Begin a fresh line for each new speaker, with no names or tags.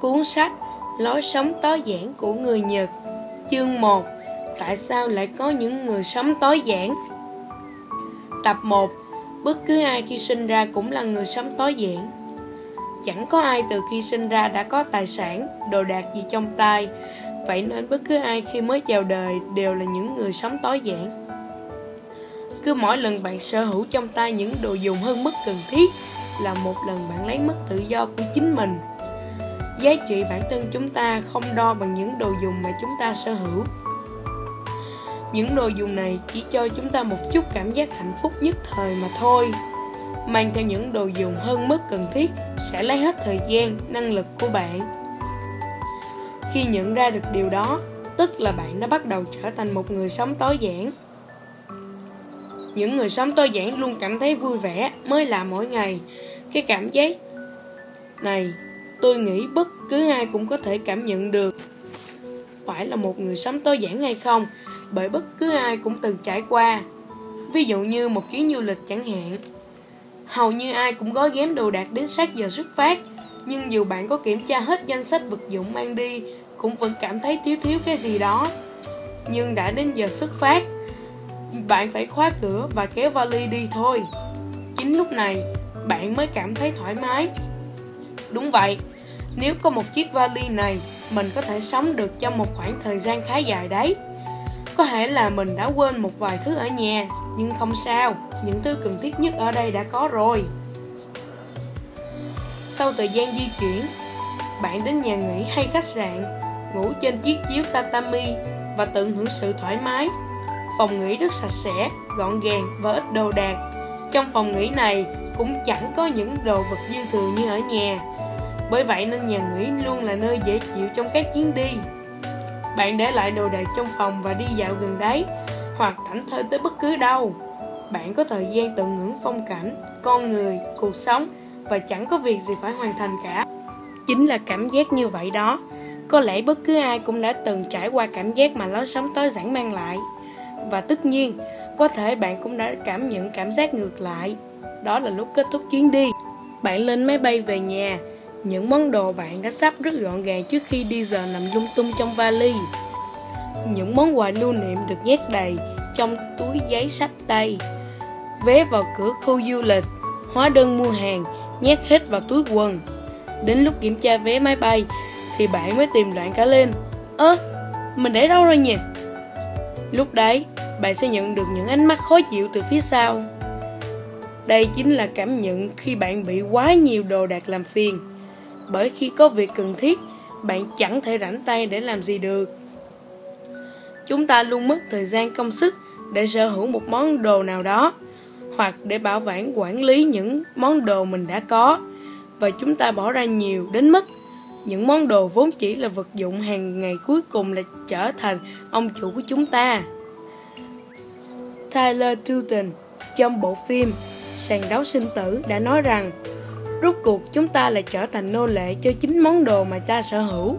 Cuốn sách Lối sống tối giản của người Nhật Chương 1 Tại sao lại có những người sống tối giản? Tập 1 Bất cứ ai khi sinh ra cũng là người sống tối giản. Chẳng có ai từ khi sinh ra đã có tài sản, đồ đạc gì trong tay Vậy nên bất cứ ai khi mới chào đời đều là những người sống tối giản. Cứ mỗi lần bạn sở hữu trong tay những đồ dùng hơn mức cần thiết Là một lần bạn lấy mất tự do của chính mình. Giá trị bản thân chúng ta không đo bằng những đồ dùng mà chúng ta sở hữu. Những đồ dùng này chỉ cho chúng ta một chút cảm giác hạnh phúc nhất thời mà thôi. Mang theo những đồ dùng hơn mức cần thiết sẽ lấy hết thời gian, năng lực của bạn. Khi nhận ra được điều đó, tức là bạn đã bắt đầu trở thành một người sống tối giản. Những người sống tối giản luôn cảm thấy vui vẻ, mới là mỗi ngày. Cái cảm giác này tôi nghĩ bất cứ ai cũng có thể cảm nhận được phải là một người sống tối giản hay không, bởi bất cứ ai cũng từng trải qua. Ví dụ như một chuyến du lịch chẳng hạn. Hầu như ai cũng gói ghém đồ đạc đến sát giờ xuất phát, nhưng dù bạn có kiểm tra hết danh sách vật dụng mang đi, cũng vẫn cảm thấy thiếu thiếu cái gì đó. Nhưng đã đến giờ xuất phát, bạn phải khóa cửa và kéo vali đi thôi. Chính lúc này, bạn mới cảm thấy thoải mái. Đúng vậy nếu có một chiếc vali này, mình có thể sống được trong một khoảng thời gian khá dài đấy. Có thể là mình đã quên một vài thứ ở nhà, nhưng không sao, những thứ cần thiết nhất ở đây đã có rồi. Sau thời gian di chuyển, bạn đến nhà nghỉ hay khách sạn, ngủ trên chiếc chiếu tatami và tận hưởng sự thoải mái. Phòng nghỉ rất sạch sẽ, gọn gàng và ít đồ đạc. Trong phòng nghỉ này cũng chẳng có những đồ vật dư thừa như ở nhà bởi vậy nên nhà nghỉ luôn là nơi dễ chịu trong các chuyến đi. Bạn để lại đồ đạc trong phòng và đi dạo gần đấy, hoặc thảnh thơi tới bất cứ đâu. Bạn có thời gian tận hưởng phong cảnh, con người, cuộc sống và chẳng có việc gì phải hoàn thành cả. Chính là cảm giác như vậy đó. Có lẽ bất cứ ai cũng đã từng trải qua cảm giác mà lối sống tối giản mang lại. Và tất nhiên, có thể bạn cũng đã cảm nhận cảm giác ngược lại. Đó là lúc kết thúc chuyến đi. Bạn lên máy bay về nhà những món đồ bạn đã sắp rất gọn gàng trước khi đi giờ nằm lung tung trong vali. Những món quà lưu niệm được nhét đầy trong túi giấy sách tay. Vé vào cửa khu du lịch, hóa đơn mua hàng, nhét hết vào túi quần. Đến lúc kiểm tra vé máy bay, thì bạn mới tìm loạn cả lên. Ơ, mình để đâu rồi nhỉ? Lúc đấy, bạn sẽ nhận được những ánh mắt khó chịu từ phía sau. Đây chính là cảm nhận khi bạn bị quá nhiều đồ đạc làm phiền bởi khi có việc cần thiết, bạn chẳng thể rảnh tay để làm gì được. Chúng ta luôn mất thời gian công sức để sở hữu một món đồ nào đó, hoặc để bảo quản quản lý những món đồ mình đã có. Và chúng ta bỏ ra nhiều đến mức những món đồ vốn chỉ là vật dụng hàng ngày cuối cùng là trở thành ông chủ của chúng ta. Tyler Tilton trong bộ phim Sàn đấu sinh tử, đã nói rằng Rốt cuộc chúng ta lại trở thành nô lệ cho chính món đồ mà ta sở hữu.